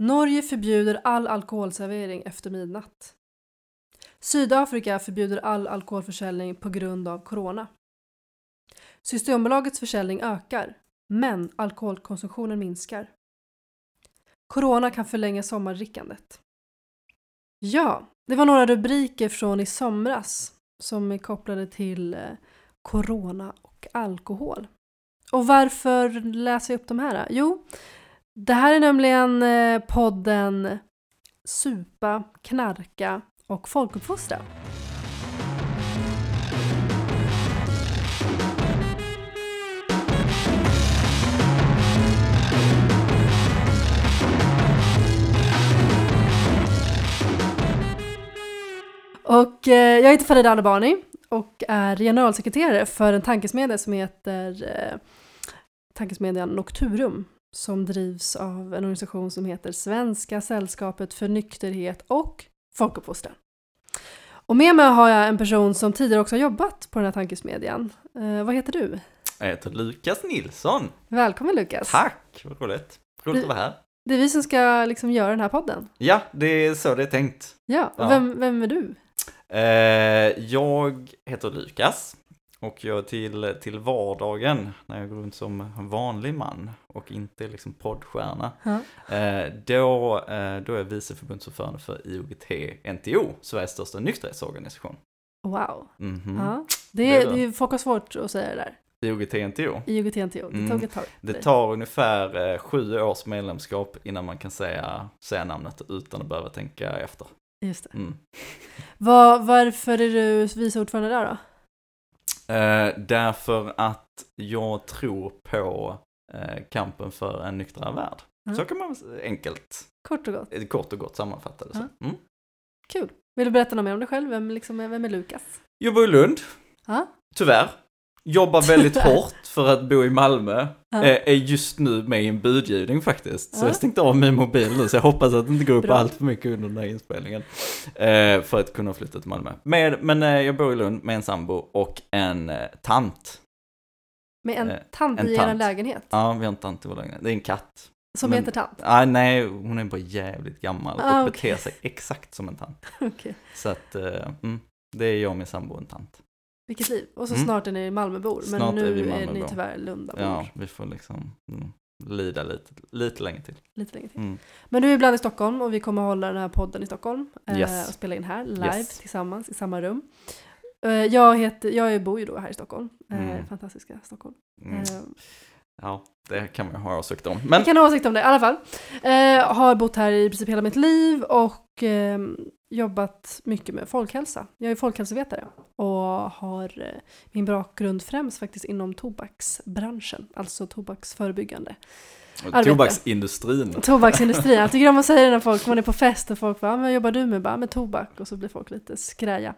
Norge förbjuder all alkoholservering efter midnatt. Sydafrika förbjuder all alkoholförsäljning på grund av corona. Systembolagets försäljning ökar, men alkoholkonsumtionen minskar. Corona kan förlänga sommardrickandet. Ja, det var några rubriker från i somras som är kopplade till eh, corona och alkohol. Och varför läser jag upp de här? Jo, det här är nämligen eh, podden Supa, knarka och folkuppfostra. Och eh, jag heter Farida Albani och är generalsekreterare för en tankesmedja som heter eh, Tankesmedjan Nocturum som drivs av en organisation som heter Svenska sällskapet för nykterhet och folkuppfostran. Och med mig har jag en person som tidigare också har jobbat på den här tankesmedjan. Eh, vad heter du? Jag heter Lukas Nilsson. Välkommen Lukas! Tack, vad roligt. Roligt att vara här. Det är vi som ska liksom göra den här podden. Ja, det är så det är tänkt. Ja, och Ja. Vem, vem är du? Eh, jag heter Lukas och jag till, till vardagen när jag går runt som vanlig man och inte liksom poddstjärna. Ja. Eh, då, eh, då är jag vice förbundsordförande för IOGT-NTO, Sveriges största nykterhetsorganisation. Wow. Mhm. Ja. Det, Det är, är det. det är, folk har svårt att säga det där. IOGT-NTO. IOGT-NTO. Det Mm. tog ett tag. Det tar ungefär eh, sju års medlemskap innan man kan säga, säga namnet utan att behöva tänka efter. Just det. Mm. Var, varför är du vice ordförande där då? Eh, därför att jag tror på eh, kampen för en nyktrare värld. Mm. Så kan man enkelt, Kort och gott. eh, kort och gott sammanfatta det så. Mm. Kul. Vill du berätta något mer om dig själv? Vem, liksom, vem är Lukas? Jag bor i Lund, Ja. tyvärr. Jobbar väldigt hårt för att bo i Malmö. Ja. Eh, är just nu med i en budgivning faktiskt. Så Ja. jag stängde av min mobil nu så jag hoppas att det inte går upp Bra. allt för mycket under den här inspelningen. Eh, för att kunna flytta till Malmö. Men, men eh, jag bor i Lund med en sambo och en tant. Med en tant en i er tant. lägenhet. Ja, vi har en tant i vår lägenhet. Det är en katt. Som Men- heter tant. Ah, nej, hon är bara jävligt gammal Ah, och okej. beter sig exakt som en tant. Okej. Så att, mm, det är jag och min sambo och en tant. Vilket liv. Och så Mm. snart är ni Malmöbor. Men Snart är nu vi är, ni Malmöbor. tyvärr Lundabor. Ja, vi får liksom mm, lida lite, lite länge till. Lite länge till. Mm. Men du är ibland i Stockholm och vi kommer hålla den här podden i Stockholm. eh, Yes. Och spela in här live Yes. tillsammans i samma rum. Eh, Jag, heter, jag bor ju då här i Stockholm. eh, Mm. Fantastiska Stockholm. Mm. Eh, Ja, det kan man ju ha åsikt om. Jag Men kan ha åsikt om det i alla fall. Eh, har bott här i princip hela mitt liv och eh, jobbat mycket med folkhälsa. Jag är folkhälsovetare och har eh, min bakgrund främst faktiskt inom tobaksbranschen, alltså tobaksförebyggande. arbete. tobaksindustrin. Tobaksindustrin, jag tycker om att säga det när folk, man är på fest och folk bara, "Ah, vad jobbar du med? Bara, med tobak och så blir folk lite skräja.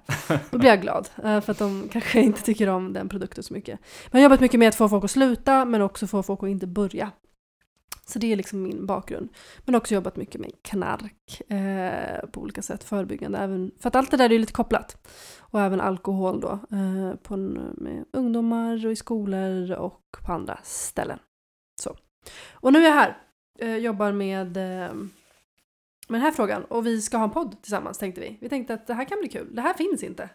Då blir jag glad, eh, för att de kanske inte tycker om den produkten så mycket. Men jag har jobbat mycket med att få folk att sluta, men också få folk att inte börja. Så det är liksom min bakgrund. Men också jobbat mycket med knark eh, på olika sätt, förebyggande. Även, för att allt det där är lite kopplat. Och även alkohol då, eh, på med ungdomar och i skolor och på andra ställen. Så. Och nu är jag här, eh, jobbar med, eh, med den här frågan och vi ska ha en podd tillsammans tänkte vi. Vi tänkte att det här kan bli kul. Det här finns inte.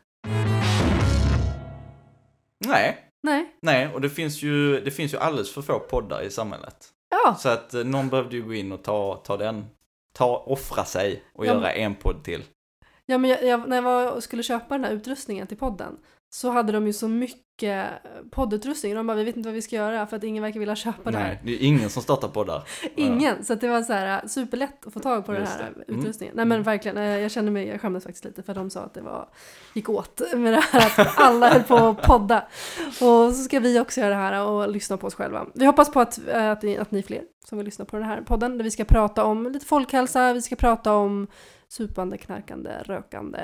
Nej, Nej, nej, och det finns, ju, det finns ju alldeles för få poddar i samhället. Ja, Så att eh, någon behövde ju gå in och ta, ta den, ta, offra sig och Ja, göra men- en podd till. ja men jag, jag, när jag var och skulle köpa den här utrustningen till podden så hade de ju så mycket poddutrustning. De bara, vi vet inte vad vi ska göra för att ingen verkar vilja köpa det här. Nej, det är ingen som startar poddar. Ingen, så det var så här superlätt att få tag på den Just här det. Mm. utrustningen. Nej men verkligen, eh, jag kände mig, jag skämdes faktiskt lite för de sa att det var, gick åt med det här att alla höll på att podda. Och så ska vi också göra det här och lyssna på oss själva. Vi hoppas på att, eh, att, ni, att ni är fler som vill lyssna på den här podden där vi ska prata om lite folkhälsa, vi ska prata om supande, knarkande, rökande.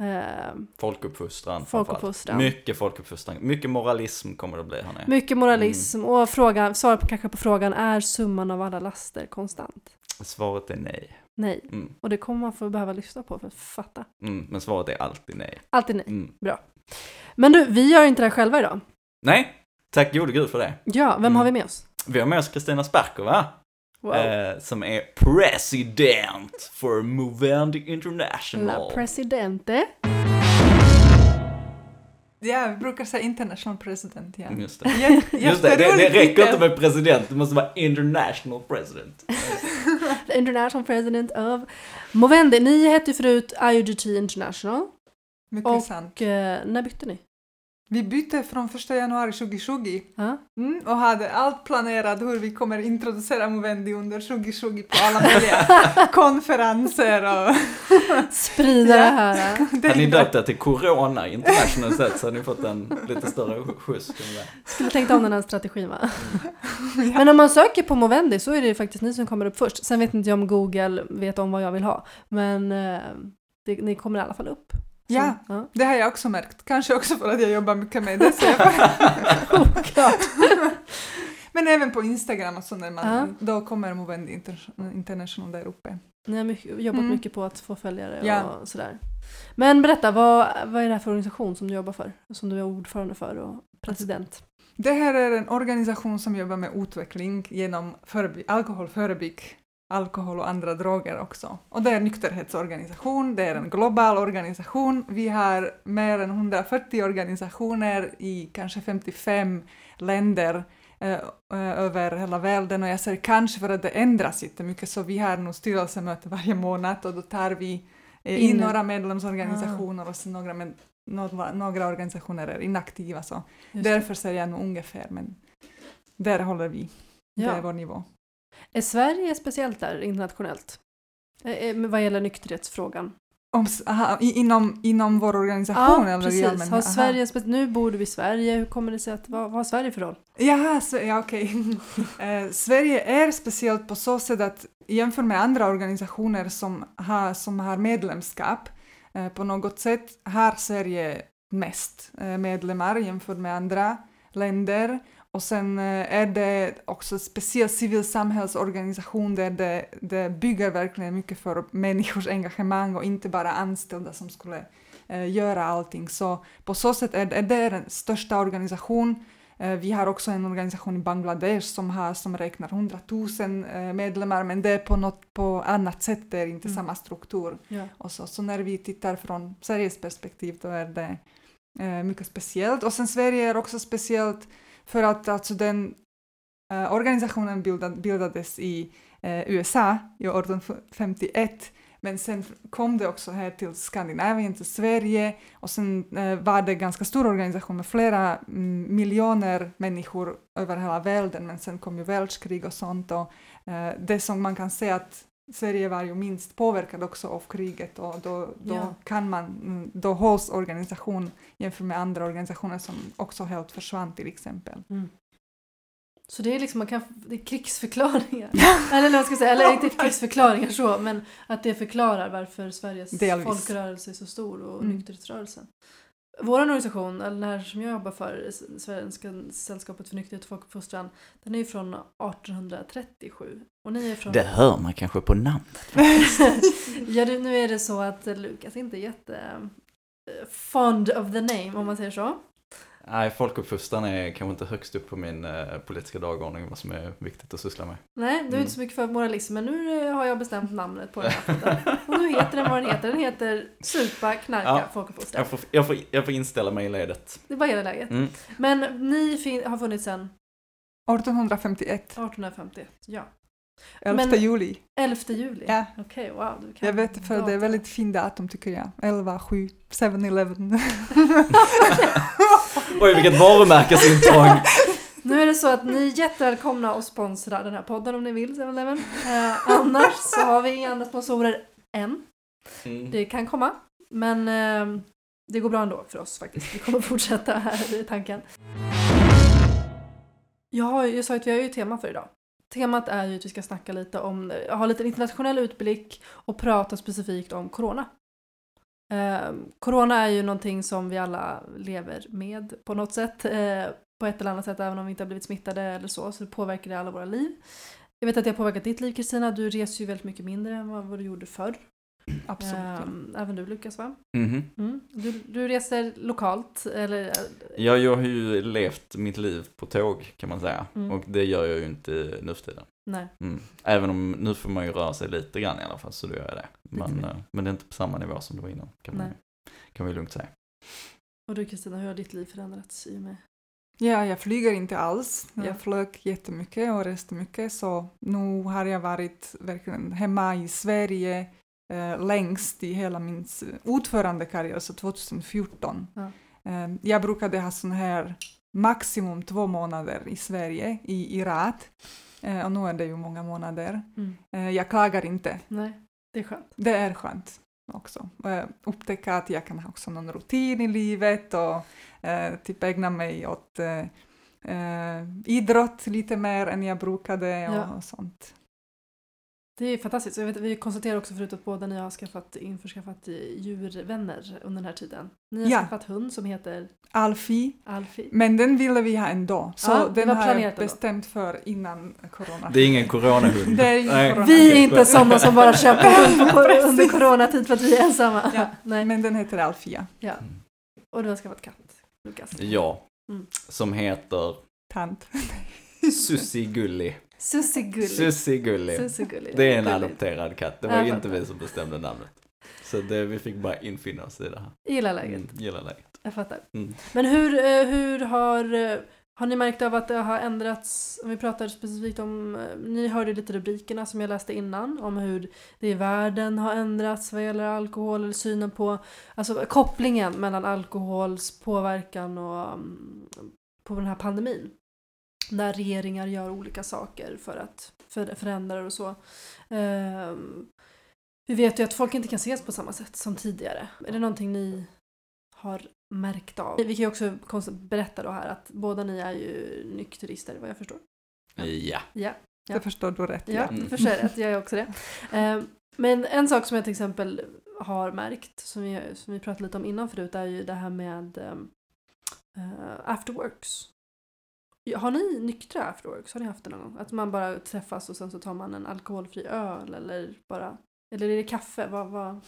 Eh, Folkuppfostran. Folkuppfostran. Mycket folkuppfostran. Mycket moralism kommer det bli, hörni. mycket moralism och fråga, svar på, kanske på frågan, är summan av alla laster konstant? Svaret är nej. Nej. Mm. Och det kommer man få behöva lyssna på för att fatta. Mm. Men svaret är alltid nej. Alltid nej. Mm. Men du, vi gör inte det här själva idag. Nej, tack gode gud för det. Ja, vem Mm. har vi med oss? Vi har med oss Kristina Sparkova. Wow. eh, som är president for Movendi La International. Presidente. Ja, vi brukar säga international president. Ja. Just det. Jä- Just det, det, det räcker inte med president, det måste vara international president. The International President of Movendi. Ni hette ju förut IOGT International. Mycket Och- sant. Och eh, när bytte ni? Vi bytte från 1 januari 2020 Ja. mm, och hade allt planerat hur vi kommer introducera Movendi under 2020 på alla möjliga konferenser och... Sprida Ja. det här. Det Hade ni döpt det till Corona International sett så hade ni fått en lite större skjuts. Skulle tänkt om den här strategin va? Men om man söker på Movendi så är det faktiskt ni som kommer upp först. Sen vet inte jag om Google vet om vad jag vill ha. Men eh, det, ni kommer i alla fall upp. Så, Ja. ja. Det har jag också märkt. Kanske också för att jag jobbar mycket med det. Så jag. Men även på Instagram och så när man, Ja. då kommer Movendi Inter- International där uppe. Ni har mycket, jobbat Mm. mycket på att få följare Ja. och sådär. Men berätta, vad, vad är det här för organisation som du jobbar för? Som du är ordförande för och president? Det här är en organisation som jobbar med utveckling genom föreby- alkoholförebygg, alkohol och andra droger också. Och det är en nykterhetsorganisation, det är en global organisation. Vi har mer än 140 organisationer i kanske 55 länder eh, över hela världen och jag säger kanske för att det ändras jättemycket så vi har nu styrelsemöte varje månad och då tar vi eh, in In- några medlemsorganisationer och sen några, med, några, några organisationer är inaktiva så. Därför säger jag nog ungefär, men där håller vi. Det är Ja. vår nivå. Är Sverige speciellt där internationellt? Eh, eh, Vad gäller nykterhetsfrågan? Om, aha, inom, inom vår organisation? Ja, eller precis. allmän- Har. Sverige, nu bor du i Sverige, hur kommer det sig att, vad, vad har Sverige för roll? Jaha, ja, okej. Eh, Sverige är speciellt på så sätt att jämfört med andra organisationer som har, som har medlemskap eh, på något sätt har Sverige mest eh, medlemmar jämfört med andra länder. Och sen eh, är det också speciell civilsamhällsorganisation där det, det bygger verkligen mycket för människors engagemang och inte bara anställda som skulle eh, göra allting. Så på så sätt är det, är det den största organisation Eh, Vi har också en organisation i Bangladesh som, har, som räknar 100 000 eh, medlemmar men det är på något på annat sätt, det är inte Mm. samma struktur. Ja. Och så, så när vi tittar från Sveriges perspektiv då är det eh, mycket speciellt. Och sen Sverige är också speciellt för att alltså den eh, organisationen bildad, bildades i eh, USA i 1851 men sen kom det också här till Skandinavien, till Sverige och sen eh, var det ganska stor organisation med flera mm, miljoner människor över hela världen men sen kom ju världskrig och sånt och eh, det som man kan säga att Sverige var ju minst påverkad också av kriget och då, då Ja. kan man, mm, då hålls organisation jämfört med andra organisationer som också helt försvann till exempel. Så det är liksom, man kan, det är krigsförklaringar. eller vad ska jag säga, eller inte krigsförklaringar så, men att det förklarar varför Sveriges Delvis. folkrörelse är så stor och Mm. nykterhetsrörelsen. Vår organisation, eller den här som jag jobbar för, Svenska sällskapet för nykterhet och folkuppfostran, den är ju från 1837. Och ni är från... Det hör man kanske på namnet. ja, nu är det så att Lukas inte är jätte eh, fond of the name, om man säger så. Nej, folkuppfostran är kanske inte högst upp på min eh, politiska dagordning, vad som är viktigt att syssla med. Nej, du är Mm. inte så mycket för moralism, men nu eh, har jag bestämt namnet på den här. Och nu heter den vad den heter. Den heter Supa, knarka, Ja. folkuppfostran. Jag får, jag, får, jag får inställa mig i ledet. Det är bara hela läget. Mm. Men ni fin- har funnits sedan 1851, 1851. Ja. 11 Men- juli. 11 juli. Ja. Okej, wow. Du kan Jag vet för det är väldigt fin datum tycker jag. 11, 7, 7-Eleven. Oj, vilket varumärkesintrång! Nu är det så att ni är jättevälkomna att sponsra den här podden om ni vill, 7-Eleven. Eh, annars så har vi inga andra sponsorer än. Mm. Det kan komma. Men eh, det går bra ändå för oss faktiskt. Vi kommer fortsätta här i tanken. Jag, har, jag sa att vi har ju ett tema för idag. Temat är ju att vi ska snacka lite om, ha lite internationell utblick och prata specifikt om corona. Eh, corona är ju någonting som vi alla lever med på något sätt. Eh, på ett eller annat sätt även om vi inte har blivit smittade eller så. Så det påverkar det alla våra liv. Jag vet att det har påverkat ditt liv Kristina. Du reser ju väldigt mycket mindre än vad vad du gjorde förr. Absolut. Ehm, även du Lukas va? Mhm. Mm. Du, du reser lokalt eller? Ja, jag har ju levt mitt liv på tåg kan man säga. Mm. Och det gör jag ju inte nu för tiden. Nej. Mm. Även om nu får man ju röra sig lite grann i alla fall, så då gör jag det. Men, eh, men det är inte på samma nivå som det var innan, kan, man, kan vi lugnt säga. Och du Kristina, hur har ditt liv förändrats i och med? Ja, jag flyger inte alls. Ja. Jag flög jättemycket och reste mycket så nu har jag varit verkligen hemma i Sverige eh, längst i hela min ordförandekarriär, så 2014. Ja. Eh, jag brukade ha sån här maximum två månader i Sverige i, i rad. Eh, och nu är det ju många månader. Mm. Eh, jag klagar inte. Nej, det är skönt. Det är skönt också. Eh, upptäcka att jag kan ha också någon rutin i livet och eh, typ ägna mig åt eh, eh, idrott lite mer än jag brukade och, Ja. och sånt. Det är fantastiskt. Jag vet, vi konstaterar också förut att båda ni har skaffat, införskaffat eh, djurvänner under den här tiden. Ni har Ja. skaffat hund som heter Alfie, Alfie. men den ville vi ha ändå, så Ja, den har jag bestämt för innan corona. Det är ingen coronahund. Det är ingen Nej. corona. Vi är inte sådana som bara köper hund under coronatid för att vi är ensamma. Ja. Nej. Men den heter Alfia, Ja. Och du har skaffat katt, Lukas. Ja, Mm. som heter tant. Sussi Gulli. Sussi Gulli. Sussi Gulli. Sussi Gulli. Det är en Gulligt. adopterad katt, det var jag inte vi som bestämde namnet. Så det, vi fick bara infinna oss i det här. Gillar läget. Mm, gillar läget. Jag fattar. Mm. Men hur, eh, hur har, eh, har ni märkt av att det har ändrats, om vi pratar specifikt om, eh, ni hörde lite rubrikerna som jag läste innan, om hur det i världen har ändrats vad gäller alkohol eller synen på, alltså kopplingen mellan alkohols påverkan och mm, på den här pandemin. När regeringar gör olika saker för att för, förändra och så. Ehm, vi vet ju att folk inte kan ses på samma sätt som tidigare. Är det någonting ni har märkt av? Vi kan ju också berätta då här att båda ni är ju nykterister vad jag förstår. Ja. Ja, Ja. Det förstår du rätt. ja det förstår jag rätt. Jag är också det. Ehm, Men en sak som jag till exempel har märkt, som vi, som vi pratade lite om innan förut, är ju det här med um, afterworks. Ja, Har ni nyktra afterworks? Har ni haft det någon gång? Att man bara träffas och sen så tar man en alkoholfri öl eller bara... Eller är det kaffe? Vad, vad...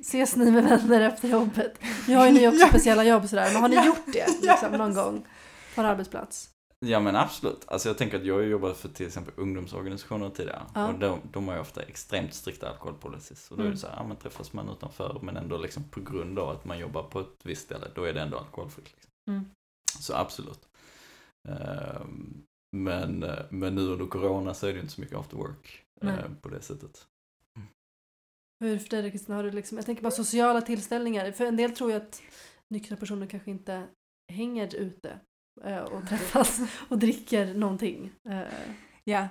Ses ni med vänner efter jobbet? Nu har ju ni också speciella jobb sådär, men har ni gjort det liksom, någon gång? På en arbetsplats? Ja men absolut. Alltså jag tänker att jag har jobbat för till exempel ungdomsorganisationer tidigare. Ja. Och de, de har ju ofta extremt strikta alkoholpolicies. Och då är Mm. det så här, ja men träffas man utanför men ändå liksom på grund av att man jobbar på ett visst ställe, då är det ändå alkoholfritt. Liksom. Mm. Så absolut. Ehm, men, men nu under corona så är det inte så mycket after work eh, Nej. på det sättet. Hur för dig Kristina, har du liksom, jag tänker bara sociala tillställningar. För en del tror ju att nyktra personer kanske inte hänger ute eh, och träffas och dricker någonting. Eh, Ja.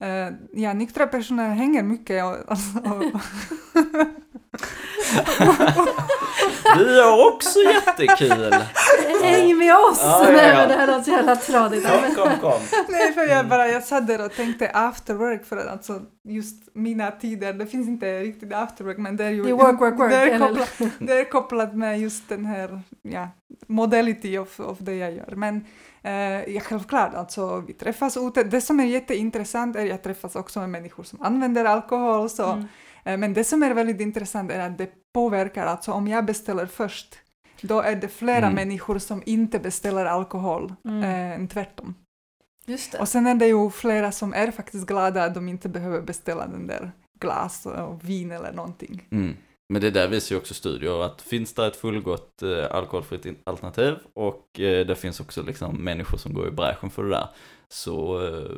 Eh, ja, nyktra personer hänger mycket och, alltså, och, Vi har också jättekul! Häng med oss! Ja, ja, Nej ja. men det här låter så jävla tradigt. Kom, kom, kom. Nej, för jag bara, jag satt där och tänkte after work för att alltså just mina tider, det finns inte riktigt after work men det är ju Det är work, work, work. det, är kopplat, det är kopplat med just den här ja, modality of, of det jag gör. Men eh, ja, självklart, alltså vi träffas ute. Det som är jätteintressant är att jag träffas också med människor som använder alkohol. Så, Mm. eh, men det som är väldigt intressant är att det påverkar, alltså om jag beställer först, då är det flera Mm. människor som inte beställer alkohol Mm. eh, än tvärtom. Just det. Och sen är det ju flera som är faktiskt glada att de inte behöver beställa den där glas och vin eller någonting. Mm. Men det där visar ju också studier att finns det ett fullgott eh, alkoholfritt alternativ och eh, det finns också liksom människor som går i bräschen för det där så eh,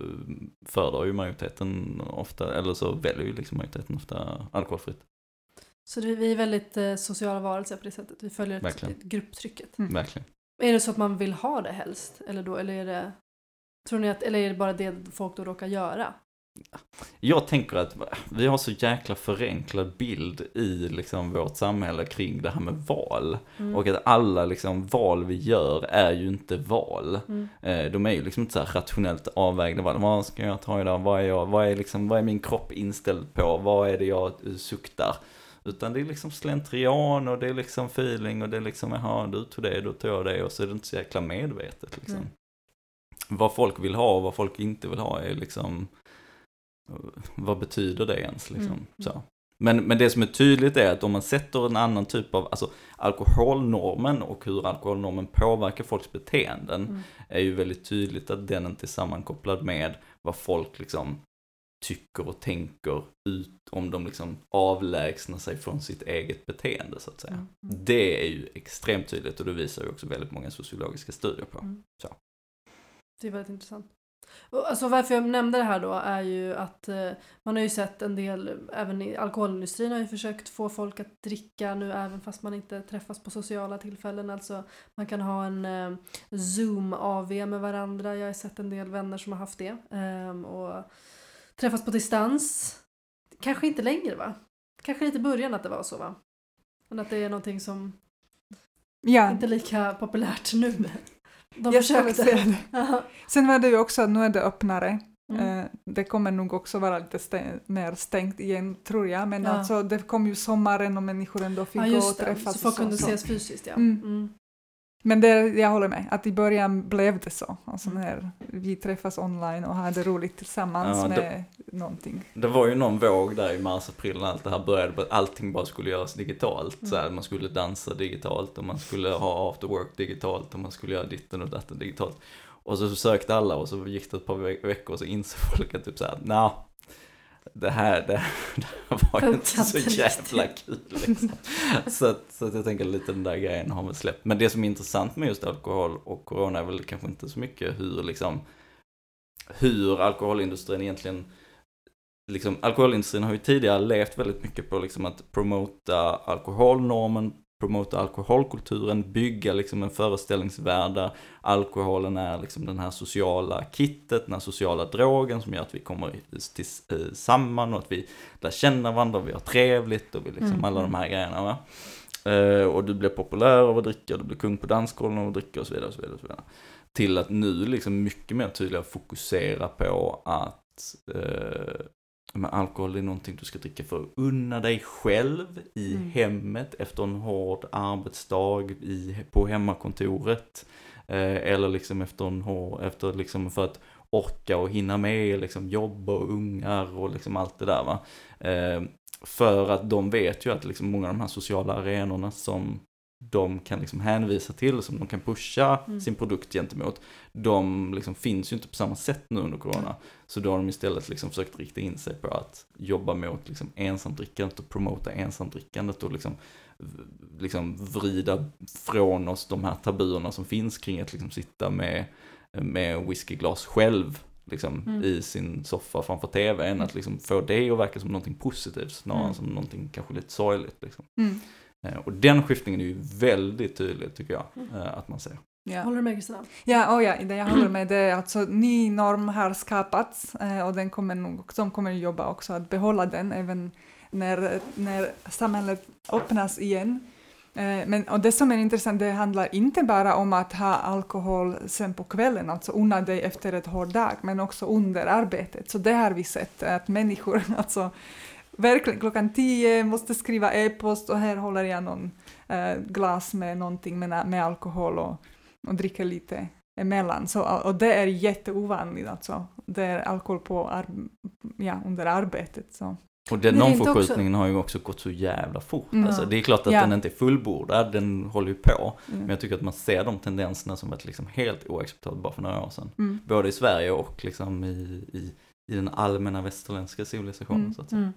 föredrar ju majoriteten ofta, eller så väljer ju liksom majoriteten ofta alkoholfritt. Så det, vi är väldigt eh, sociala varelser på det sättet. Vi följer ett, Verkligen. ett grupptrycket. Mm. Verkligen. Är det så att man vill ha det helst? Eller, då, eller, är det, tror ni att, eller är det bara det folk då råkar göra? Jag tänker att vi har så jäkla förenklad bild i liksom vårt samhälle kring det här med val. Mm. Och att alla liksom val vi gör är ju inte val. Mm. Eh, De är ju liksom inte så här rationellt avvägda val. Vad ska jag ta idag? Vad är, jag, vad, är liksom, vad är min kropp inställd på? Vad är det jag suktar? Utan det är liksom slentrian och det är liksom feeling och det är liksom, jaha du tog det, då tog jag det och så är det inte så jäkla medvetet liksom. Nej. Vad folk vill ha och vad folk inte vill ha är liksom, vad betyder det ens liksom? Mm. Så. Men, men det som är tydligt är att om man sätter en annan typ av, alltså alkoholnormen och hur alkoholnormen påverkar folks beteenden Mm. är ju väldigt tydligt att den inte är sammankopplad med vad folk liksom tycker och tänker ut om de liksom avlägsnar sig från sitt eget beteende så att säga. Mm. Det är ju extremt tydligt och det visar ju också väldigt många sociologiska studier på. Mm. Så. Det är väldigt intressant. Alltså varför jag nämnde det här då är ju att eh, man har ju sett en del, även i alkoholindustrin har ju försökt få folk att dricka nu även fast man inte träffas på sociala tillfällen. Alltså man kan ha en eh, Zoom-AV med varandra. Jag har sett en del vänner som har haft det. ehm, och träffas på distans. Kanske inte längre va? Kanske inte i början att det var så va? Men att det är någonting som Ja, inte är lika populärt nu. De jag försökte. säga det. Sen var det ju också att nu är det öppnare. Mm. Eh, Det kommer nog också vara lite stä- mer stängt igen, tror jag. Men Ja. alltså, det kom ju sommaren och människor ändå fick Ja gå och träffas. så folk kunde ses fysiskt ja. Mm. Mm. Men det, jag håller med, att i början blev det så. Alltså Mm. när vi träffas online och hade roligt tillsammans Ja, det- med någonting. Det var ju någon våg där i mars, april när allt det här började, allting bara skulle göras digitalt. Mm. Så här, man skulle dansa digitalt och man skulle ha after work digitalt och man skulle göra ditten och datten digitalt. Och så sökte alla och så gick det ett par ve- veckor och så insåg folk att typ såhär, nja, det här, det, det här var ju inte så jävla kul liksom. så, att, så att jag tänker lite den där grejen har väl släppt. Men det som är intressant med just alkohol och corona är väl kanske inte så mycket hur liksom, hur alkoholindustrin egentligen liksom, alkoholindustrin har ju tidigare levt väldigt mycket på liksom att promota alkoholnormen, promota alkoholkulturen, bygga liksom en föreställningsvärld där alkoholen är liksom den här sociala kittet, den här sociala drogen som gör att vi kommer eh, samman och att vi lär känna varandra, vi har trevligt och vi liksom Mm, alla de här grejerna va. Eh, och du blir populär av att dricka, du blir kung på dansgolven av att dricka och så vidare. Och så vidare, och så vidare. Till att nu liksom mycket mer tydligare fokusera på att eh, men alkohol är någonting du ska dricka för att unna dig själv i Mm. hemmet efter en hård arbetsdag i, på hemmakontoret. Eh, eller liksom efter en hård, efter liksom för att orka och hinna med liksom jobb och ungar och liksom allt det där va. Eh, för att de vet ju att liksom många av de här sociala arenorna som de kan liksom hänvisa till, som de kan pusha Mm. sin produkt gentemot, de liksom finns ju inte på samma sätt nu under corona. Så då har de istället liksom försökt rikta in sig på att jobba mot liksom ensamdrickandet och promota ensamdrickandet och liksom, liksom vrida från oss de här tabuerna som finns kring att liksom sitta med, med whiskyglas själv liksom, Mm. i sin soffa framför tvn. Att liksom få det att verka som någonting positivt snarare Mm. än som någonting kanske lite sorgligt. Liksom. Mm. Eh, Och den skiftningen är ju väldigt tydlig tycker jag, Mm. eh, att man ser. Ja. Håller du med Kristina? Ja, oh ja, det jag håller med det är alltså ny norm har skapats eh, och den kommer nog, de kommer jobba också att behålla den även när, när samhället öppnas igen. Men, och det som är intressant, det handlar inte bara om att ha alkohol sen på kvällen, alltså unna dig efter ett hård dag, men också under arbetet. Så det har vi sett, att människor alltså verkligen klockan tio måste skriva e-post och här håller jag någon eh, glas med någonting med, med alkohol och, och dricker lite emellan. Så, och det är jätteovanligt alltså. Det är alkohol på ar ja, under arbetet. Så. Och den omförskjutningen har ju också gått så jävla fort. Mm. Alltså, det är klart att Ja. den inte är fullbordad, den håller ju på. Mm. Men jag tycker att man ser de tendenserna som varit liksom helt oacceptabla bara för några år sedan. Mm. Både i Sverige och liksom i, i, i den allmänna västerländska civilisationen. Mm. Så att säga.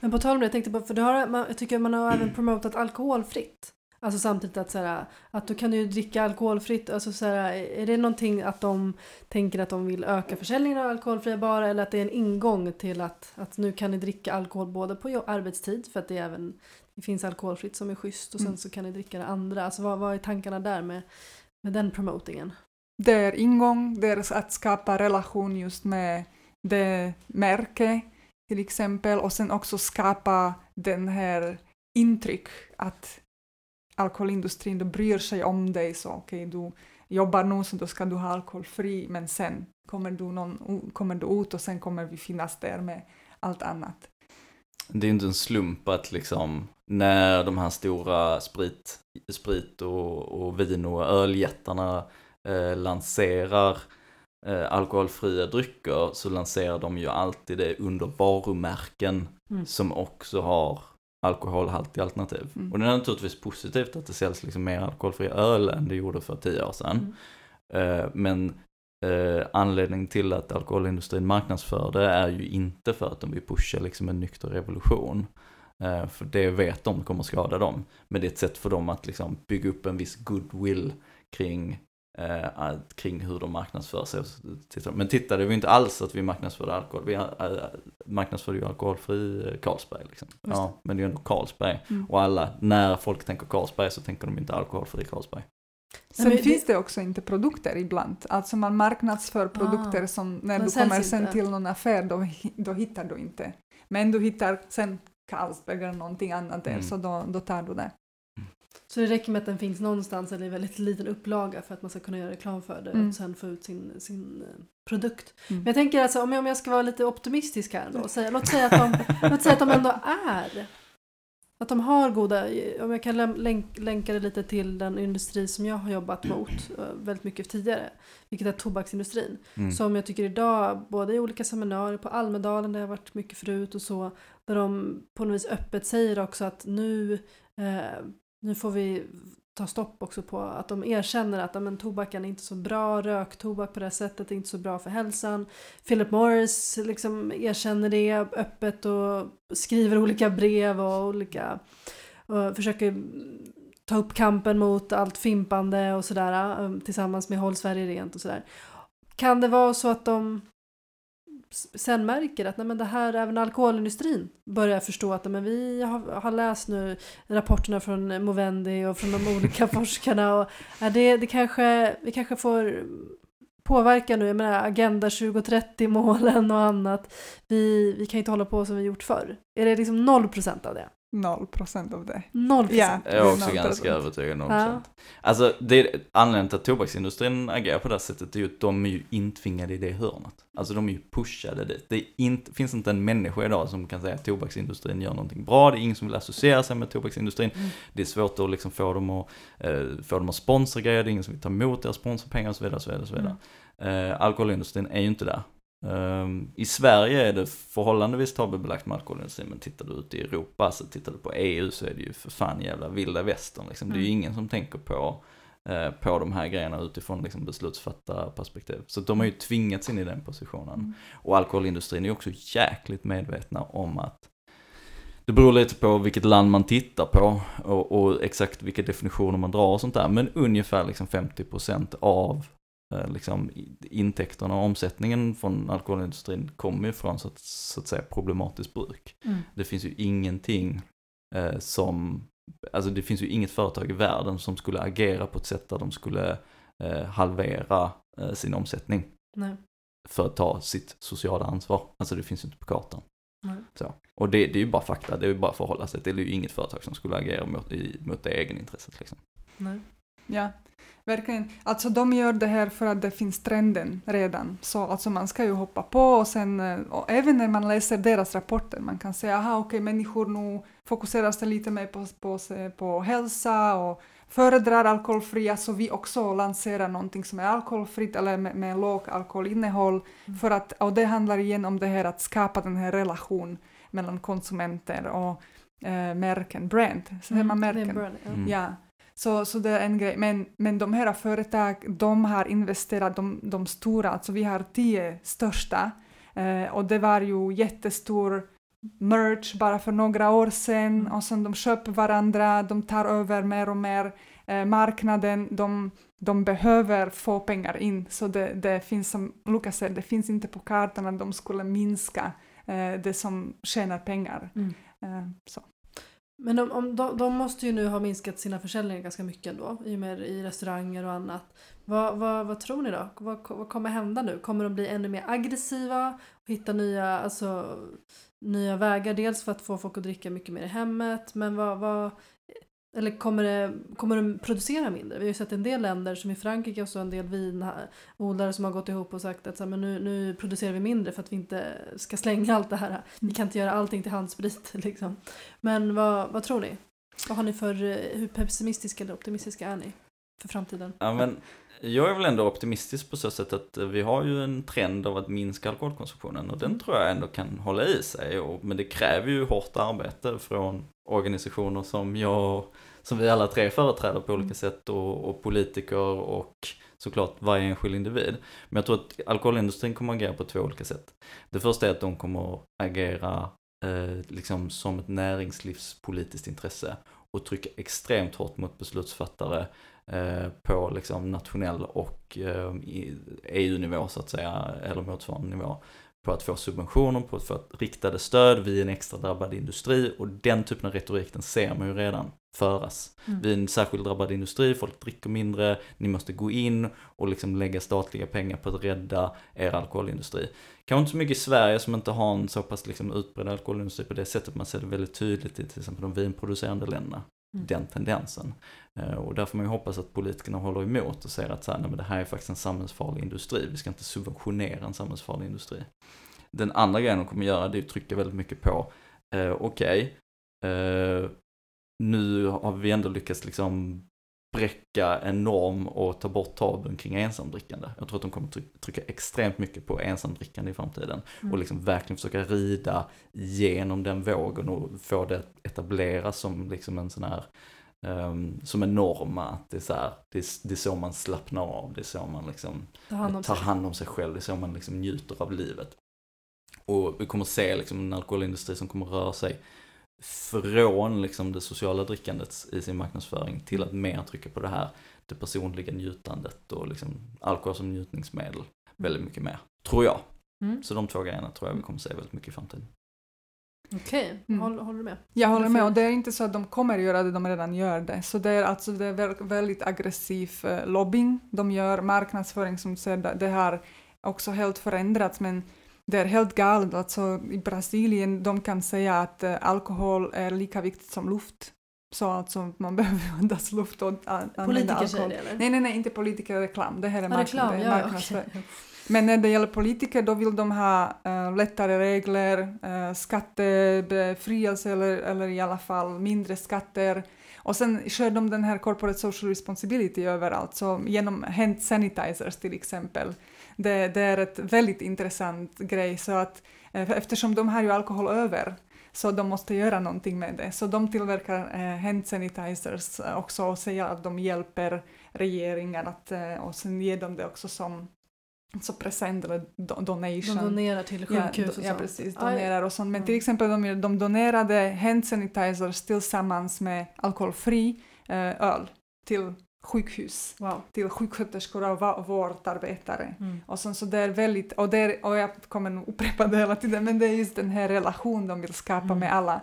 Men på tal om det, jag tänkte på, för det har, man, jag tycker man har även promotat alkoholfritt. Alltså samtidigt att, såhär, att då kan du ju dricka alkoholfritt. Alltså, såhär, är det någonting att de tänker att de vill öka försäljningen av alkoholfria barer eller att det är en ingång till att, att nu kan ni dricka alkohol både på arbetstid för att det, är även, det finns alkoholfritt som är schysst och sen Mm. så kan ni dricka det andra. Alltså vad, vad är tankarna där med, med den promotingen? Det är ingång, det är att skapa relation just med det märke till exempel och sen också skapa den här intryck att alkoholindustrin då bryr sig om dig så okej du jobbar nu så då ska du ha alkoholfri men sen kommer du, någon, kommer du ut och sen kommer vi finnas där med allt annat. Det är ju inte en slump att liksom när de här stora sprit, sprit och, och vin och öljättarna eh, lanserar eh, alkoholfria drycker så lanserar de ju alltid det under varumärken Mm. som också har alkoholhaltiga alternativ. Mm. Och det är naturligtvis positivt att det säljs liksom mer alkoholfri öl än det gjorde för tio år sedan. Mm. Eh, men eh, anledningen till att alkoholindustrin marknadsför det är ju inte för att de vill pusha liksom en nykter revolution. Eh, för det vet de kommer skada dem. Men det är ett sätt för dem att liksom bygga upp en viss goodwill kring, eh, att- kring hur de marknadsför sig. Men titta, det var ju inte alls att vi marknadsförde alkohol. Vi eh, marknadsförde ju alkoholfri eh, Carlsberg. Liksom. Ja, men det är ju ändå Carlsberg. Mm. Och alla, när folk tänker Carlsberg så tänker de inte alkoholfri Carlsberg. Sen men det- finns det också inte produkter ibland. Alltså man marknadsför produkter som när du kommer sen inte. till någon affär då, då hittar du inte. Men du hittar sen Carlsberg eller någonting annat där Mm. så då, då tar du det. Så det räcker med att den finns någonstans eller i väldigt liten upplaga för att man ska kunna göra reklam för det Mm. och sen få ut sin, sin eh, produkt. Mm. Men jag tänker alltså om jag, om jag ska vara lite optimistisk här då, och säga, låt, säga att de, låt säga att de ändå är att de har goda, om jag kan länk, länka det lite till den industri som jag har jobbat mot eh, väldigt mycket tidigare, vilket är tobaksindustrin. Mm. Som jag tycker idag, både i olika seminarier på Almedalen där jag varit mycket förut och så, där de på något vis öppet säger också att nu, eh, nu får vi ta stopp också på att de erkänner att ja, men, tobaken är inte så bra, röktobak på det här sättet är inte så bra för hälsan. Philip Morris liksom erkänner det öppet och skriver olika brev och olika och försöker ta upp kampen mot allt fimpande och sådär um, tillsammans med Håll Sverige Rent och sådär. Kan det vara så att de sen märker att nej, men det här, även alkoholindustrin börjar förstå att nej, men vi har, har läst nu rapporterna från Movendi och från de olika forskarna och ja, det, det kanske, vi kanske får påverka nu, jag menar Agenda 2030-målen och annat. Vi, vi kan inte hålla på som vi gjort förr. Är det liksom 0% av det? Noll procent av det. 0%? Ja. Jag är också Noll ganska procent. övertygad om Ja. Alltså, det är, anledningen till att tobaksindustrin agerar på det här sättet är ju att de är ju intvingade i det hörnet. Alltså de är ju pushade dit. Det inte, finns inte en människa idag som kan säga att tobaksindustrin gör någonting bra. Det är ingen som vill associera sig med tobaksindustrin. Mm. Det är svårt att liksom få, dem att, eh, få dem att sponsra grejer. Det är ingen som vill ta emot deras sponsorpengar och så vidare. Och så vidare, och så vidare. Eh, alkoholindustrin är ju inte där. Ehm, I Sverige är det förhållandevis tabubelagt med alkoholindustrin, men tittar du ut i Europa, så tittar du på EU så är det ju för fan jävla vilda västern. Liksom. Det är ju Mm. ingen som tänker på, eh, på de här grejerna utifrån liksom, beslutsfattarperspektiv. Så de har ju tvingats in i den positionen. Mm. Och alkoholindustrin är också jäkligt medvetna om att det beror lite på vilket land man tittar på och, och exakt vilka definitioner man drar och sånt där. Men ungefär liksom 50% av liksom, i- intäkterna och omsättningen från alkoholindustrin kommer ju från så att, så att säga problematiskt bruk. Mm. Det finns ju ingenting eh, som, alltså det finns ju inget företag i världen som skulle agera på ett sätt där de skulle eh, halvera eh, sin omsättning Nej. för att ta sitt sociala ansvar. Alltså det finns ju inte på kartan. Nej. Så. Och det, det är ju bara fakta, det är ju bara att förhålla sig till. Det är ju inget företag som skulle agera mot, i, mot det egenintresset liksom. Nej. Ja, verkligen. Alltså de gör det här för att det finns trenden redan. Så alltså man ska ju hoppa på och sen, eh, och även när man läser deras rapporter, man kan säga aha okej människor nu fokuserar sig lite mer på, på, på hälsa och föredrar alkoholfria så vi också lanserar någonting som är alkoholfritt eller med, med låg alkoholinnehåll. Mm. För att, och det handlar igen om det här att skapa den här relation mellan konsumenter och eh, märken, brand. Så säger man Mm, det är märken? bra, ja. Mm. Ja, så, så det är en grej. Men, men de här företag, de har investerat, de, de stora, alltså vi har tio största eh, och det var ju jättestor merch bara för några år sedan Mm. och sen de köper varandra, de tar över mer och mer eh, marknaden, de, de behöver få pengar in så det, det finns som Lukas säger, det finns inte på kartan att de skulle minska eh, det som tjänar pengar. Mm. Eh, så. Men de, om, de, de måste ju nu ha minskat sina försäljningar ganska mycket ändå, i, och med, i restauranger och annat. Vad, vad, vad tror ni då? Vad, vad kommer hända nu? Kommer de bli ännu mer aggressiva och hitta nya, alltså, nya vägar? Dels för att få folk att dricka mycket mer i hemmet, men vad, vad eller kommer, det, kommer de producera mindre? Vi har ju sett en del länder som i Frankrike och så en del vinodlare som har gått ihop och sagt att så här, men nu, nu producerar vi mindre för att vi inte ska slänga allt det här. Vi kan inte göra allting till handsprit liksom. Men vad, vad tror ni? Vad har ni för, eh, hur pessimistiska eller optimistiska är ni? För framtiden? Ja, men jag är väl ändå optimistisk på så sätt att vi har ju en trend av att minska alkoholkonsumtionen och den tror jag ändå kan hålla i sig. Och, men det kräver ju hårt arbete från organisationer som jag, som vi alla tre företräder på olika Mm. sätt och, och politiker och såklart varje enskild individ. Men jag tror att alkoholindustrin kommer att agera på två olika sätt. Det första är att de kommer att agera eh, liksom som ett näringslivspolitiskt intresse och trycka extremt hårt mot beslutsfattare på liksom nationell och eh, i EU-nivå så att säga, eller motsvarande nivå på att få subventioner, på att få riktade stöd vid en extra drabbad industri och den typen av retorik den ser man ju redan föras. Mm. Vi är en särskilt drabbad industri, folk dricker mindre, ni måste gå in och liksom lägga statliga pengar på att rädda er alkoholindustri. Kanske inte så mycket i Sverige som inte har en så pass liksom utbredd alkoholindustri på det sättet, man ser det väldigt tydligt i till exempel de vinproducerande länderna. Mm. Den tendensen. Eh, och där får man ju hoppas att politikerna håller emot och säger att så här, nej, men det här är faktiskt en samhällsfarlig industri, vi ska inte subventionera en samhällsfarlig industri. Den andra grejen de kommer göra det är att trycka väldigt mycket på, eh, okej, eh, nu har vi ändå lyckats liksom bräcka en norm och ta bort tabun kring ensamdrickande. Jag tror att de kommer try- trycka extremt mycket på ensamdrickande i framtiden Mm. och liksom verkligen försöka rida genom den vågen och få det etableras som liksom en sån här ehm, som en norm att det är så här, det är, det är så man slappnar av, det är så man liksom Ta hand tar hand om sig själv, det är så man liksom njuter av livet. Och vi kommer se liksom en alkoholindustri som kommer röra sig från liksom det sociala drickandet i sin marknadsföring till att mer trycka på det här, det personliga njutandet och liksom alkohol som njutningsmedel väldigt mycket mer, tror jag. Mm. Så de två grejerna tror jag vi kommer se väldigt mycket i framtiden. Okej, Mm. håller, håller du med? Jag håller med, och det är inte så att de kommer göra det, de redan gör det. Så det är alltså det är väl- väldigt aggressiv eh, lobbying. De gör marknadsföring som säger att det har också helt förändrats, men det är helt galet. Alltså i Brasilien, de kan säga att eh, alkohol är lika viktigt som luft. Så alltså man behöver andas luft och an- använda Politiker alkohol. säger det eller? Nej, nej, nej, inte politiker, reklam. Det här är, mark- reklam, det är ja, marknadsföring. okej. Men när det gäller politiker då vill de ha eh, lättare regler, uh, skattebefrielse eller, eller i alla fall mindre skatter. Och sen kör de den här corporate social responsibility överallt, så genom hand sanitizers till exempel. Det, det är ett väldigt intressant grej, så att eh, eftersom de har ju alkohol över så de måste göra någonting med det. Så de tillverkar eh, hand sanitizers eh, också och säger att de hjälper regeringen att, eh, och sen ger de det också som så present eller do- De donation. donerar till Ja, sjukhus do- och ja, sånt. precis. Aj. Donerar och sånt. Men till exempel de, de donerade hand sanitizers tillsammans med alkoholfri eh, öl till sjukhus, Wow. till sjuksköterskor och vårdarbetare. Mm. Och, sen, så det är väldigt, och, det är, och jag kommer nog upprepa det hela tiden, men det är just den här relation de vill skapa Mm. med alla.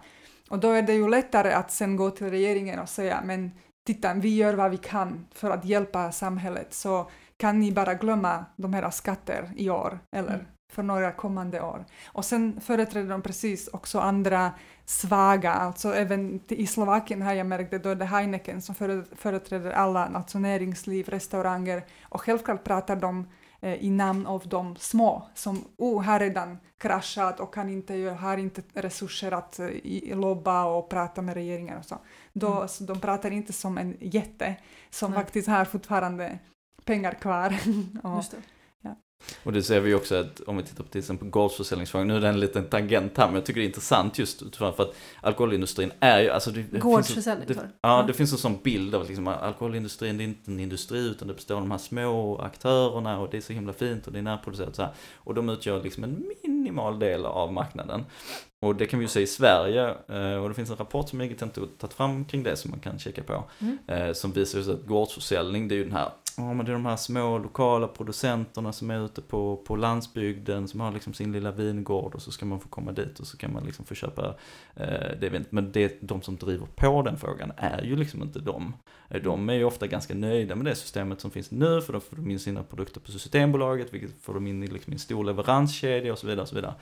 Och då är det ju lättare att sen gå till regeringen och säga men titta, vi gör vad vi kan för att hjälpa samhället, så kan ni bara glömma de här skatter i år eller Mm. För några kommande år. Och sen företräder de precis också andra svaga, alltså även i Slovakien har jag märkt det, då är det Heineken som före- företräder alla, alltså näringsliv, restauranger och självklart pratar de eh, i namn av de små som oh, har redan kraschat och kan inte, har inte resurser att eh, lobba och prata med regeringen och så. Då, Mm. så de pratar inte som en jätte som Nej. faktiskt har fortfarande pengar kvar. och. Och det ser vi också att om vi tittar på till exempel gårdsförsäljningsfrågan, nu är det en liten tangent här, men jag tycker det är intressant just utifrån för att alkoholindustrin är ju, alltså det, det finns, Gårdsförsäljning. det, du? ja, det finns en sån bild av att liksom, alkoholindustrin, det är inte en industri utan det består av de här små aktörerna och det är så himla fint och det är närproducerat så här. Och de utgör liksom en minimal del av marknaden. Och det kan vi ju se i Sverige, eh, och det finns en rapport som Egetent har tagit fram kring det som man kan kika på. Mm. Eh, som visar just att gårdsförsäljning, det är ju den här, ja men det är de här små lokala producenterna som är ute på, på landsbygden, som har liksom sin lilla vingård och så ska man få komma dit och så kan man liksom få köpa eh, det vi men det, de som driver på den frågan är ju liksom inte de. Eh, de är ju ofta ganska nöjda med det systemet som finns nu, för då får de in sina produkter på Systembolaget, vilket får de in i liksom en stor leveranskedja och så vidare. Och så vidare.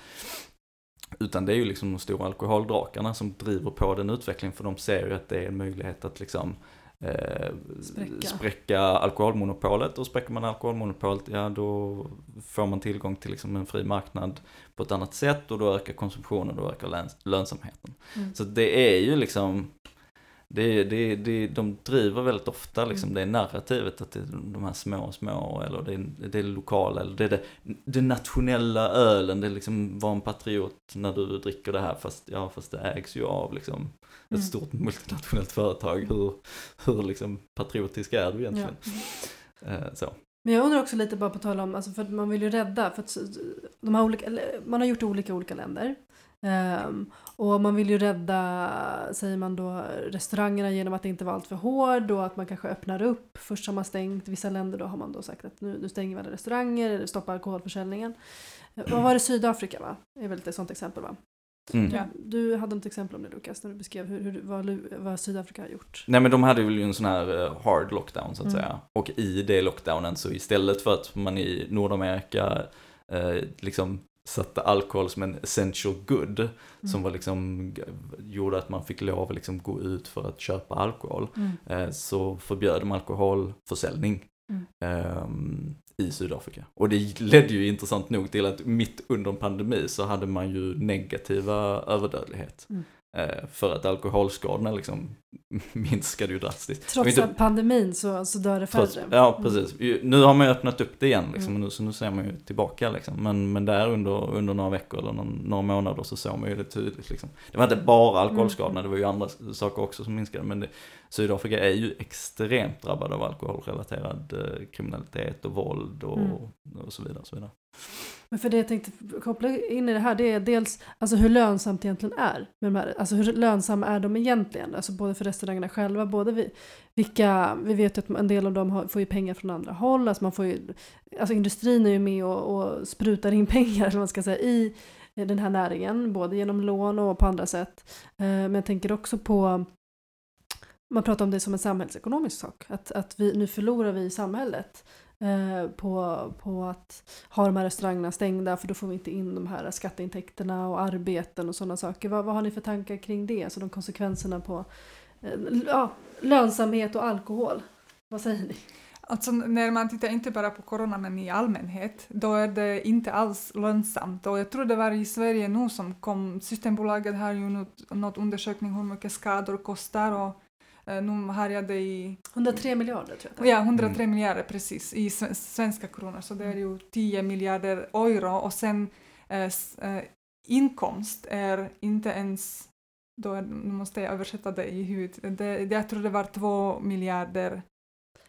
Utan det är ju liksom de stora alkoholdrakarna som driver på den utvecklingen, för de ser ju att det är en möjlighet att liksom eh, Spräcka. spräcka alkoholmonopolet och spräcker man alkoholmonopolet, ja då får man tillgång till liksom en fri marknad på ett annat sätt och då ökar konsumtionen och då ökar lönsamheten. Mm. Så det är ju liksom Det, det, det, de driver väldigt ofta liksom det narrativet att det är de här små, små eller det, är- det är lokala eller det är det, det nationella ölen. Det är liksom var en patriot när du dricker det här fast, ja, fast det ägs ju av liksom ett Mm. stort multinationellt företag. Hur, hur liksom patriotisk är du egentligen? Eh, så. Men jag undrar också lite bara på tal om, alltså för man vill ju rädda, för att de har olika, man har gjort olika olika länder. Ehm, och man vill ju rädda, säger man då, restaurangerna genom att inte vara alltför hård och att man kanske öppnar upp. Först har man stängt, vissa länder då har man då sagt att nu, nu stänger vi alla restauranger eller stoppar alkoholförsäljningen. Eh, Vad var det Sydafrika va? är väl ett sånt exempel va? Mm. Ja. Du hade ett exempel om det Lukas, när du beskrev hur, hur, vad, vad Sydafrika har gjort. Nej men de hade ju en sån här eh, hard lockdown så att Mm. säga. Och i det lockdownen så istället för att man i Nordamerika eh, liksom satte alkohol som en essential good som var liksom, gjorde att man fick lov att liksom gå ut för att köpa alkohol. Mm. Eh, så förbjöd de alkoholförsäljning Mm. ehm, i Sydafrika. Och det ledde ju intressant nog till att mitt under en pandemi så hade man ju negativa överdödlighet. Mm. Eh, för att alkoholskadorna liksom minskade ju drastiskt. Trots inte- att pandemin så, så dör det Trots, färre. ja, Mm. precis. Ju- Nu har man ju öppnat upp det igen liksom, Mm. nu, så nu ser man ju tillbaka liksom. Men, men där under, under några veckor eller någon, några månader så såg man ju det tydligt liksom. Det var inte bara alkoholskadorna, det var ju andra saker också som minskade. Men det, Sydafrika är ju extremt drabbad av alkoholrelaterad eh, kriminalitet och våld och, Mm. och så vidare. Och så vidare. Men för det jag tänkte koppla in i det här det är dels alltså hur lönsamt det egentligen är. Med de här, alltså hur lönsamma är de egentligen? Alltså både för restaurangerna själva, både vi, vilka, vi vet ju att en del av dem har, får ju pengar från andra håll. Alltså man får ju, alltså industrin är ju med och, och sprutar in pengar eller man ska säga, i den här näringen, både genom lån och på andra sätt. Eh, men jag tänker också på man pratar om det som en samhällsekonomisk sak. Att, att vi, nu förlorar vi i samhället eh, på, på att ha de här restaurangerna stängda för då får vi inte in de här skatteintäkterna och arbeten och sådana saker. Vad, vad har ni för tankar kring det? Alltså de konsekvenserna på eh, ja, lönsamhet och alkohol. Vad säger ni? Alltså när man tittar inte bara på corona men i allmänhet, då är det inte alls lönsamt. Och jag tror det var i Sverige nu som kom, Systembolaget har ju något, något undersökning hur mycket skador kostar och nu har jag det i 103 miljarder tror jag. Ja, 103 Mm. miljarder precis i sve- svenska kronor, så det är ju 10 miljarder euro och sen eh, eh, inkomst är inte ens, då är, nu måste jag översätta det i huvudet, det, det, jag tror det var 2 miljarder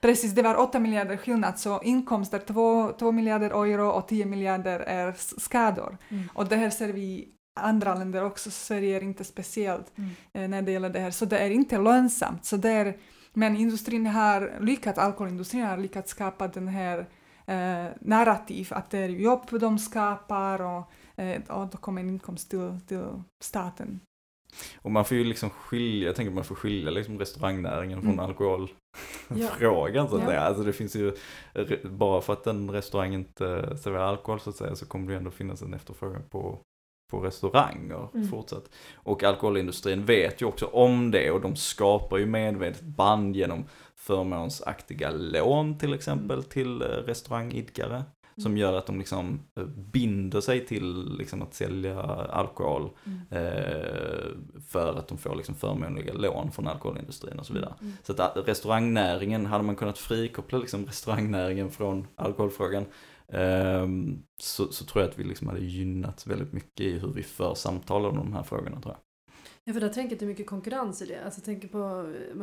Precis, det var 8 miljarder skillnad, så inkomst är 2, 2 miljarder euro och 10 miljarder är skador. Mm. Och det här ser vi andra länder också, Sverige är inte speciellt Mm. eh, när det gäller det här. Så det är inte lönsamt. Så det är, men industrin har lyckats, alkoholindustrin har lyckats skapa den här eh, narrativ att det är jobb de skapar och, eh, och då kommer en inkomst till, till staten. Och man får ju liksom skilja, jag tänker att man får skilja liksom restaurangnäringen från Mm. alkoholfrågan så att Ja. säga. Alltså det finns ju, bara för att en restaurang inte serverar alkohol så att säga så kommer det ju ändå finnas en efterfrågan på, på restauranger Mm. fortsatt. Och alkoholindustrin vet ju också om det och de skapar ju medvetet band genom förmånsaktiga lån till exempel till eh, restaurangidkare. Som Mm. gör att de liksom eh, binder sig till liksom att sälja alkohol Mm. eh, för att de får liksom förmånliga lån från alkoholindustrin och så vidare. Mm. Så att eh, restaurangnäringen, hade man kunnat frikoppla liksom restaurangnäringen från alkoholfrågan så, så tror jag att vi liksom hade gynnats väldigt mycket i hur vi för samtal om de här frågorna tror jag. Ja, för där tänker jag att det är mycket konkurrens i det. Alltså, jag tänker på,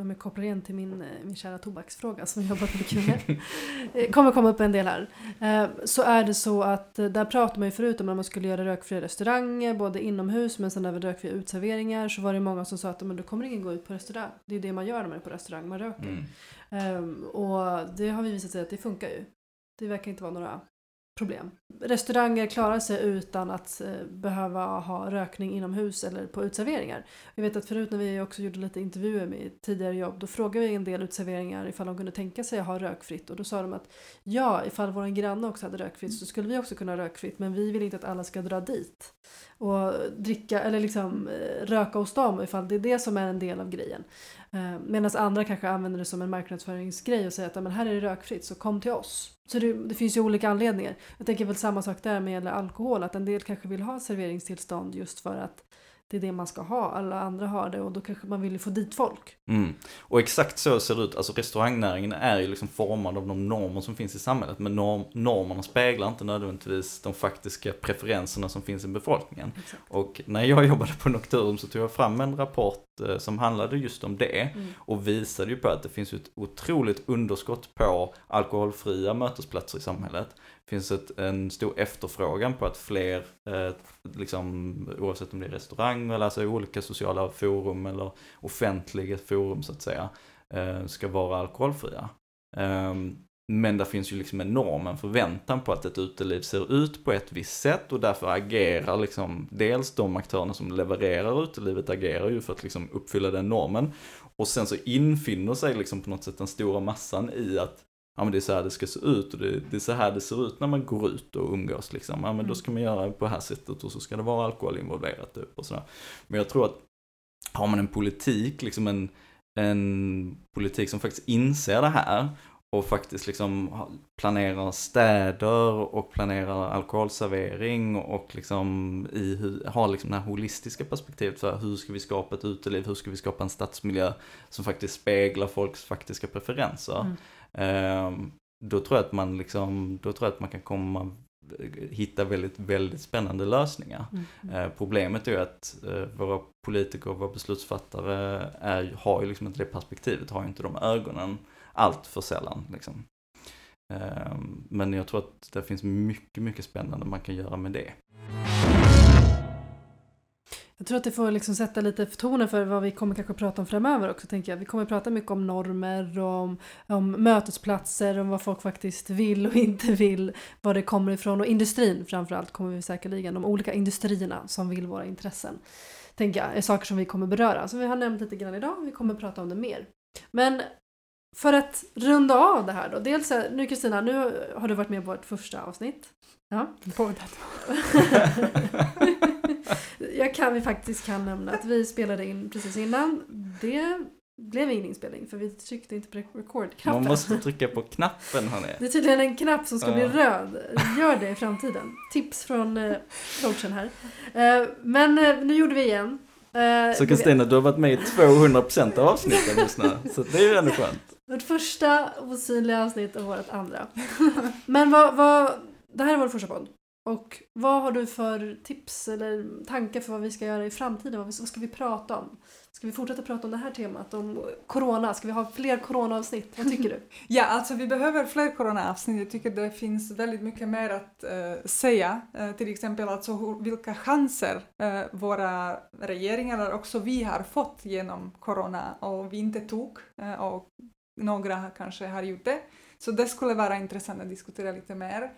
om jag kopplar igen till min, eh, min kära tobaksfråga som jag jobbat mycket med. Eh, kommer komma upp en del här. Eh, Så är det så att eh, där pratar man ju förut om när man skulle göra rökfria restauranger, både inomhus men sen även rökfria utserveringar. Så var det många som sa att men då kommer ingen gå ut på restaurang. Det är det man gör när man är på restaurang, man röker. Mm. Ehm, och det har vi visat sig att det funkar ju. Det verkar inte vara några problem. Restauranger klarar sig utan att eh, behöva ha rökning inomhus eller på utserveringar. Jag vet att förut när vi också gjorde lite intervjuer med tidigare jobb då frågade vi en del utserveringar ifall de kunde tänka sig att ha rökfritt och då sa de att ja, ifall vår granne också hade rökfritt så skulle vi också kunna ha rökfritt men vi vill inte att alla ska dra dit och dricka eller liksom eh, röka hos dem ifall det är det som är en del av grejen. Eh, Medan andra kanske använder det som en marknadsföringsgrej och säger att men här är det rökfritt så kom till oss. Så det, det finns ju olika anledningar. Jag tänker väl samma sak där med alkohol att en del kanske vill ha serveringstillstånd just för att det är det man ska ha, alla andra har det och då kanske man vill få dit folk. Mm. Och exakt så ser det ut, alltså restaurangnäringen är ju liksom formad av de normer som finns i samhället. Men norm, normerna speglar inte nödvändigtvis de faktiska preferenserna som finns i befolkningen. Exakt. Och när jag jobbade på Nocturum så tog jag fram en rapport eh, som handlade just om det. Mm. Och visade ju på att det finns ett otroligt underskott på alkoholfria mötesplatser i samhället. Det finns ett, en stor efterfrågan på att fler, eh, liksom, oavsett om det är eller alltså olika sociala forum eller offentliga forum så att säga, eh, ska vara alkoholfria. Ehm, men det finns ju liksom en norm, en förväntan på att ett uteliv ser ut på ett visst sätt och därför agerar liksom dels de aktörerna som levererar utelivet agerar ju för att liksom uppfylla den normen. Och sen så infinner sig liksom på något sätt den stora massan i att ja men det är så här det ska se ut och det, det är så här det ser ut när man går ut och umgås liksom. Ja men Mm. då ska man göra på det här sättet och så ska det vara alkohol involverat typ och sådär. Men jag tror att har man en politik, liksom en, en politik som faktiskt inser det här och faktiskt liksom planerar städer och planerar alkoholservering och liksom i, har liksom det här holistiska perspektivet för hur ska vi skapa ett uteliv, hur ska vi skapa en stadsmiljö som faktiskt speglar folks faktiska preferenser. Mm. Ehm, då tror jag att man liksom, då tror jag att man kan komma hitta väldigt, väldigt spännande lösningar. Mm. Eh, problemet är ju att eh, våra politiker och våra beslutsfattare är, har ju liksom inte det perspektivet, har ju inte de ögonen allt för sällan. Liksom. Eh, men jag tror att det finns mycket, mycket spännande man kan göra med det. Jag tror att det får liksom sätta lite tonen för vad vi kommer kanske prata om framöver också. Tänker jag. Vi kommer prata mycket om normer, om, om mötesplatser, om vad folk faktiskt vill och inte vill, var det kommer ifrån och industrin framförallt kommer vi säkerligen, de olika industrierna som vill våra intressen. Tänker jag, är saker som vi kommer beröra. Så vi har nämnt lite grann idag, vi kommer prata om det mer. Men för att runda av det här då. Dels nu Kristina, nu har du varit med på vårt första avsnitt. Ja. Båda Jag kan vi faktiskt kan nämna att vi spelade in precis innan. Det blev ingen inspelning för vi tryckte inte på Man record-knappen. måste trycka på knappen hörni. Det är tydligen en knapp som ska bli röd. Gör det i framtiden. Tips från eh, coachen här. Eh, men eh, nu gjorde vi igen. Så Kristina, du har varit med i 200% av avsnitten just nu. Så det är ju ändå skönt. Vårt första osynliga avsnitt och vårt andra. Men vad, vad, det här är vår första podd. Och vad har du för tips eller tankar för vad vi ska göra i framtiden? Vad, ska vi prata om? Ska vi fortsätta prata om det här temat? Om corona? Ska vi ha fler coronaavsnitt? Vad tycker du? Ja, alltså vi behöver fler coronaavsnitt. Jag tycker det finns väldigt mycket mer att eh, säga. Eh, till exempel alltså hur, vilka chanser eh, våra regeringar och också vi har fått genom corona och vi inte tog eh, och några kanske har gjort det. Så det skulle vara intressant att diskutera lite mer.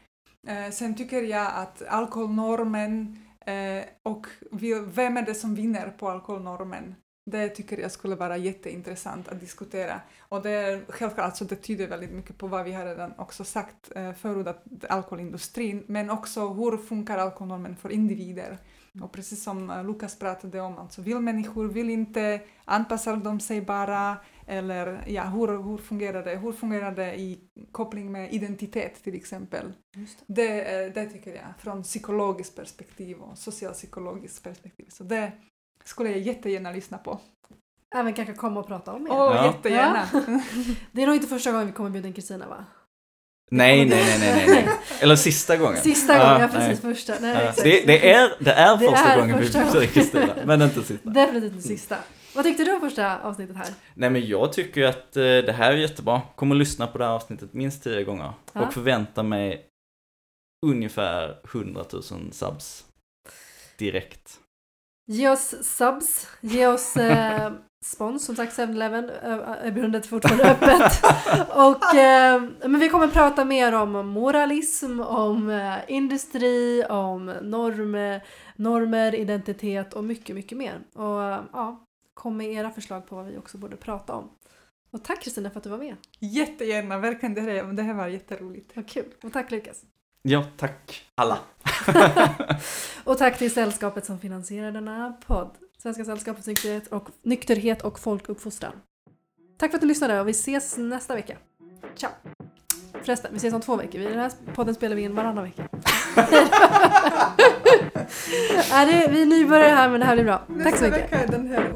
Eh, sen tycker jag att alkoholnormen eh, och vem är det som vinner på alkoholnormen? Det tycker jag skulle vara jätteintressant att diskutera. Och det är självklart, alltså det tyder väldigt mycket på vad vi har redan också sagt eh, förut, att alkoholindustrin, men också hur funkar alkoholnormen för individer? Och precis som eh, Lukas pratade om, alltså vill människor, vill inte, anpassar de sig bara? Eller ja, hur, hur fungerar det? Hur fungerar det i koppling med identitet till exempel? Just Det, eh, det tycker jag, från psykologiskt perspektiv och socialpsykologiskt perspektiv. Så det skulle jag jättegärna lyssna på. Även kanske komma och prata om mer. Åh, Ja. jättegärna! Det är nog inte första gången vi kommer bjuda in Kristina va? Nej, nej, nej, nej, nej. Eller sista gången. Sista Ja, gången, ja nej. precis första. Nej, Ja, det, det, är, det är Det första är gången första vi gången. besöker Kristina, men inte sista. Definitivt inte sista. Vad tyckte du om första avsnittet här? Nej men jag tycker att eh, det här är jättebra. Kommer att lyssna på det här avsnittet minst tio gånger. Ja. Och förvänta mig ungefär 100 000 subs. Direkt. Ge oss subs, ge oss eh, spons, som sagt 7-Eleven, eh, erbjudandet är fortfarande öppet. Och, eh, men vi kommer prata mer om moralism, om eh, industri, om norm, normer, identitet och mycket, mycket mer. Och eh, ja, kom med era förslag på vad vi också borde prata om. Och tack Kristina för att du var med. Jättegärna, verkligen. Det här, det här var jätteroligt. Vad kul. Och tack Lukas. Ja, tack alla. Och tack till sällskapet som finansierar denna podd. Svenska sällskapets nykterhet och, nykterhet och folkuppfostran. Tack för att ni lyssnade och vi ses nästa vecka. Ciao! Förresten, vi ses om två veckor. Den här podden spelar vi in varannan vecka. Ja, det, vi är nybörjare här men det här blir bra. Tack så Nästa mycket. vecka är den här